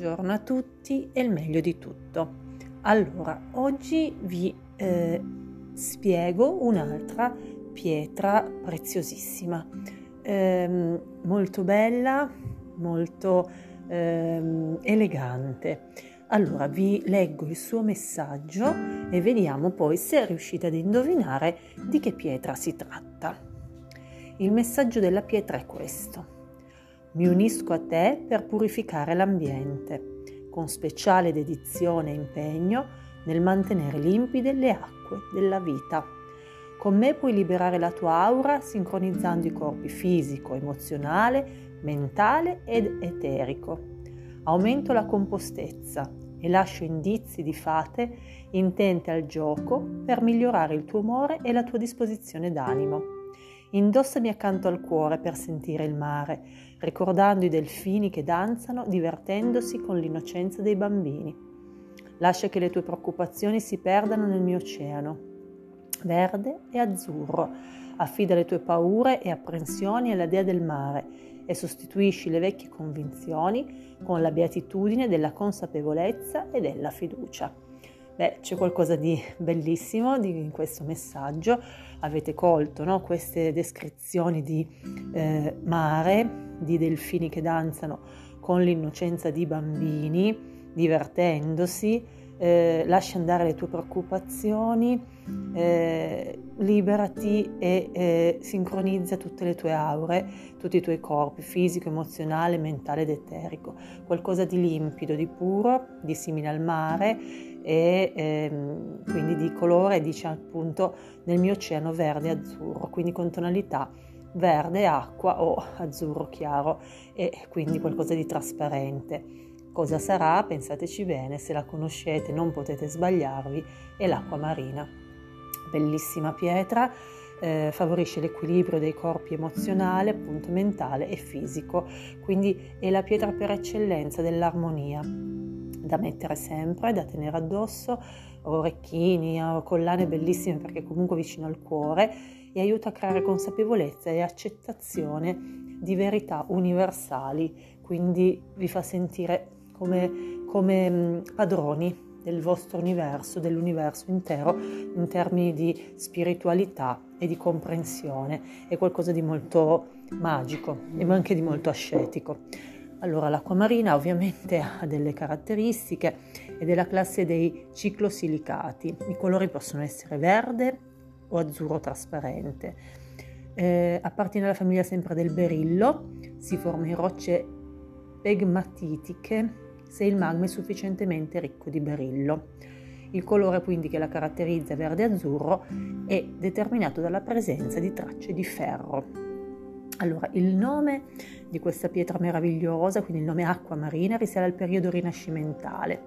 Buongiorno a tutti e il meglio di tutto. Allora, oggi vi eh, spiego un'altra pietra preziosissima, eh, molto bella, molto eh, elegante. Allora, vi leggo il suo messaggio e vediamo poi se riuscite ad indovinare di che pietra si tratta. Il messaggio della pietra è questo. Mi unisco a te per purificare l'ambiente, con speciale dedizione e impegno nel mantenere limpide le acque della vita. Con me puoi liberare la tua aura sincronizzando i corpi fisico, emozionale, mentale ed eterico. Aumento la compostezza e lascio indizi di fate intente al gioco per migliorare il tuo umore e la tua disposizione d'animo. Indossami accanto al cuore per sentire il mare, ricordando i delfini che danzano divertendosi con l'innocenza dei bambini. Lascia che le tue preoccupazioni si perdano nel mio oceano, verde e azzurro. Affida le tue paure e apprensioni alla dea del mare e sostituisci le vecchie convinzioni con la beatitudine della consapevolezza e della fiducia. Beh, c'è qualcosa di bellissimo in questo messaggio. Avete colto no? queste descrizioni di eh, mare, di delfini che danzano con l'innocenza di bambini, divertendosi. Eh, lascia andare le tue preoccupazioni, eh, liberati e eh, sincronizza tutte le tue aure, tutti i tuoi corpi, fisico, emozionale, mentale ed eterico. Qualcosa di limpido, di puro, di simile al mare e ehm, quindi di colore dice appunto nel mio oceano verde azzurro, quindi con tonalità verde acqua o azzurro chiaro e quindi qualcosa di trasparente. Cosa sarà? Pensateci bene, se la conoscete non potete sbagliarvi, è l'acqua marina. Bellissima pietra, eh, favorisce l'equilibrio dei corpi emozionale, appunto mentale e fisico, quindi è la pietra per eccellenza dell'armonia da mettere sempre, da tenere addosso, orecchini, collane bellissime perché comunque vicino al cuore e aiuta a creare consapevolezza e accettazione di verità universali, quindi vi fa sentire come, come padroni del vostro universo, dell'universo intero in termini di spiritualità e di comprensione, è qualcosa di molto magico e anche di molto ascetico. Allora, l'acqua marina ovviamente ha delle caratteristiche è della classe dei ciclosilicati. I colori possono essere verde o azzurro trasparente. Eh, appartiene alla famiglia sempre del berillo, si forma in rocce pegmatitiche se il magma è sufficientemente ricco di berillo. Il colore quindi che la caratterizza verde-azzurro è determinato dalla presenza di tracce di ferro. Allora, il nome di questa pietra meravigliosa, quindi il nome acqua marina, risale al periodo rinascimentale,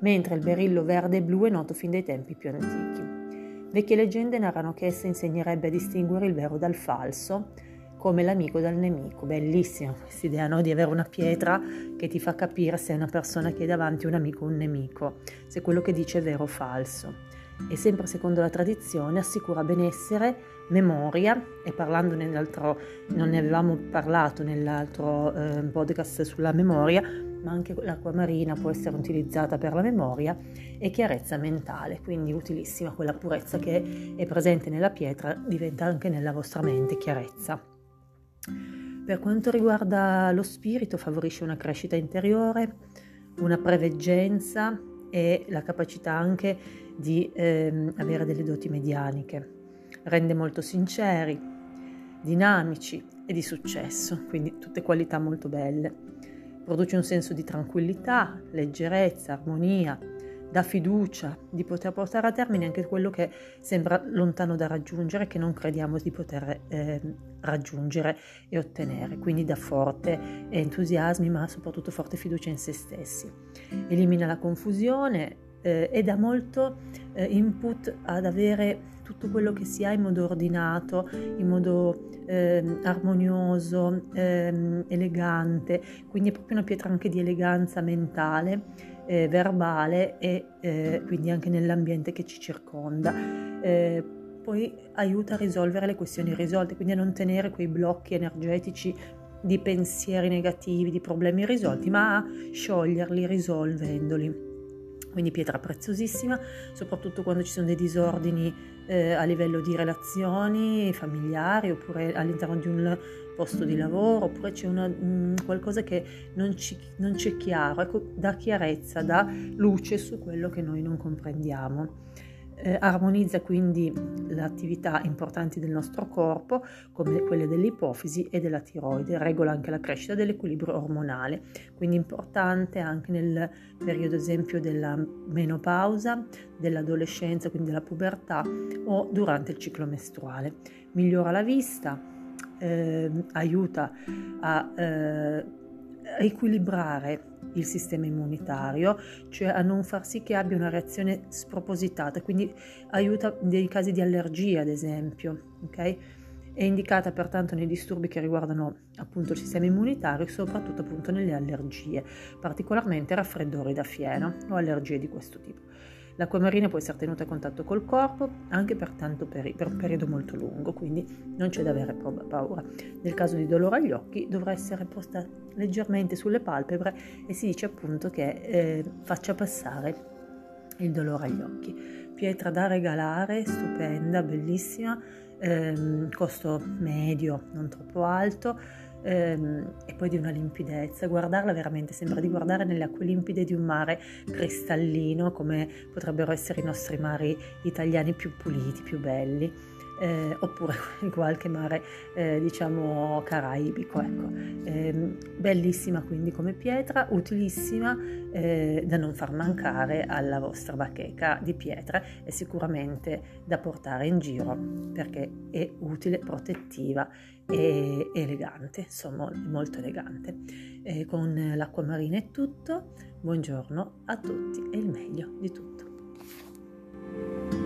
mentre il berillo verde e blu è noto fin dai tempi più antichi. Vecchie leggende narrano che essa insegnerebbe a distinguere il vero dal falso, come l'amico dal nemico. Bellissima questa idea no? di avere una pietra che ti fa capire se è una persona che hai davanti un amico o un nemico, se quello che dice è vero o falso e sempre secondo la tradizione assicura benessere, memoria e parlando nell'altro, non ne avevamo parlato nell'altro eh, podcast sulla memoria, ma anche l'acqua marina può essere utilizzata per la memoria e chiarezza mentale, quindi utilissima quella purezza che è presente nella pietra diventa anche nella vostra mente chiarezza. Per quanto riguarda lo spirito favorisce una crescita interiore, una preveggenza e la capacità anche di ehm, avere delle doti medianiche. Rende molto sinceri, dinamici e di successo, quindi tutte qualità molto belle. Produce un senso di tranquillità, leggerezza, armonia, dà fiducia di poter portare a termine anche quello che sembra lontano da raggiungere, che non crediamo di poter eh, raggiungere e ottenere. Quindi dà forte entusiasmi, ma soprattutto forte fiducia in se stessi. Elimina la confusione eh, e dà molto eh, input ad avere tutto quello che si ha in modo ordinato, in modo eh, armonioso, ehm, elegante, quindi è proprio una pietra anche di eleganza mentale, eh, verbale e eh, quindi anche nell'ambiente che ci circonda. Eh, poi aiuta a risolvere le questioni irrisolte, quindi a non tenere quei blocchi energetici di pensieri negativi, di problemi irrisolti, ma a scioglierli risolvendoli. Quindi pietra preziosissima, soprattutto quando ci sono dei disordini eh, a livello di relazioni familiari oppure all'interno di un posto di lavoro oppure c'è una, mh, mm, qualcosa che non, ci, non c'è chiaro, ecco, dà chiarezza, dà luce su quello che noi non comprendiamo eh, armonizza quindi le attività importanti del nostro corpo, come quelle dell'ipofisi e della tiroide, regola anche la crescita dell'equilibrio ormonale, quindi importante anche nel periodo esempio della menopausa, dell'adolescenza, quindi della pubertà o durante il ciclo mestruale. Migliora la vista, eh, aiuta a eh, equilibrare il sistema immunitario, cioè a non far sì che abbia una reazione spropositata, quindi aiuta nei casi di allergia, ad esempio, ok? È indicata pertanto nei disturbi che riguardano appunto il sistema immunitario, soprattutto appunto nelle allergie, particolarmente raffreddori da fieno o allergie di questo tipo. L'acqua marina può essere tenuta a contatto col corpo anche per, peri- per un periodo molto lungo, quindi non c'è da avere paura. Nel caso di dolore agli occhi dovrà essere posta leggermente sulle palpebre e si dice appunto che eh, faccia passare il dolore agli occhi. Pietra da regalare, stupenda, bellissima, ehm, costo medio, non troppo alto ehm, e poi di una limpidezza. Guardarla veramente sembra di guardare nelle acque limpide di un mare cristallino come potrebbero essere i nostri mari italiani più puliti, più belli eh, oppure in qualche mare eh, diciamo caraibico. Ecco. Eh, bellissima quindi come pietra, utilissima eh, da non far mancare alla vostra bacheca di pietra e sicuramente da portare in giro perché è utile, protettiva e elegante, insomma molto elegante. con l'acqua marina è tutto, buongiorno a tutti e il meglio di tutto.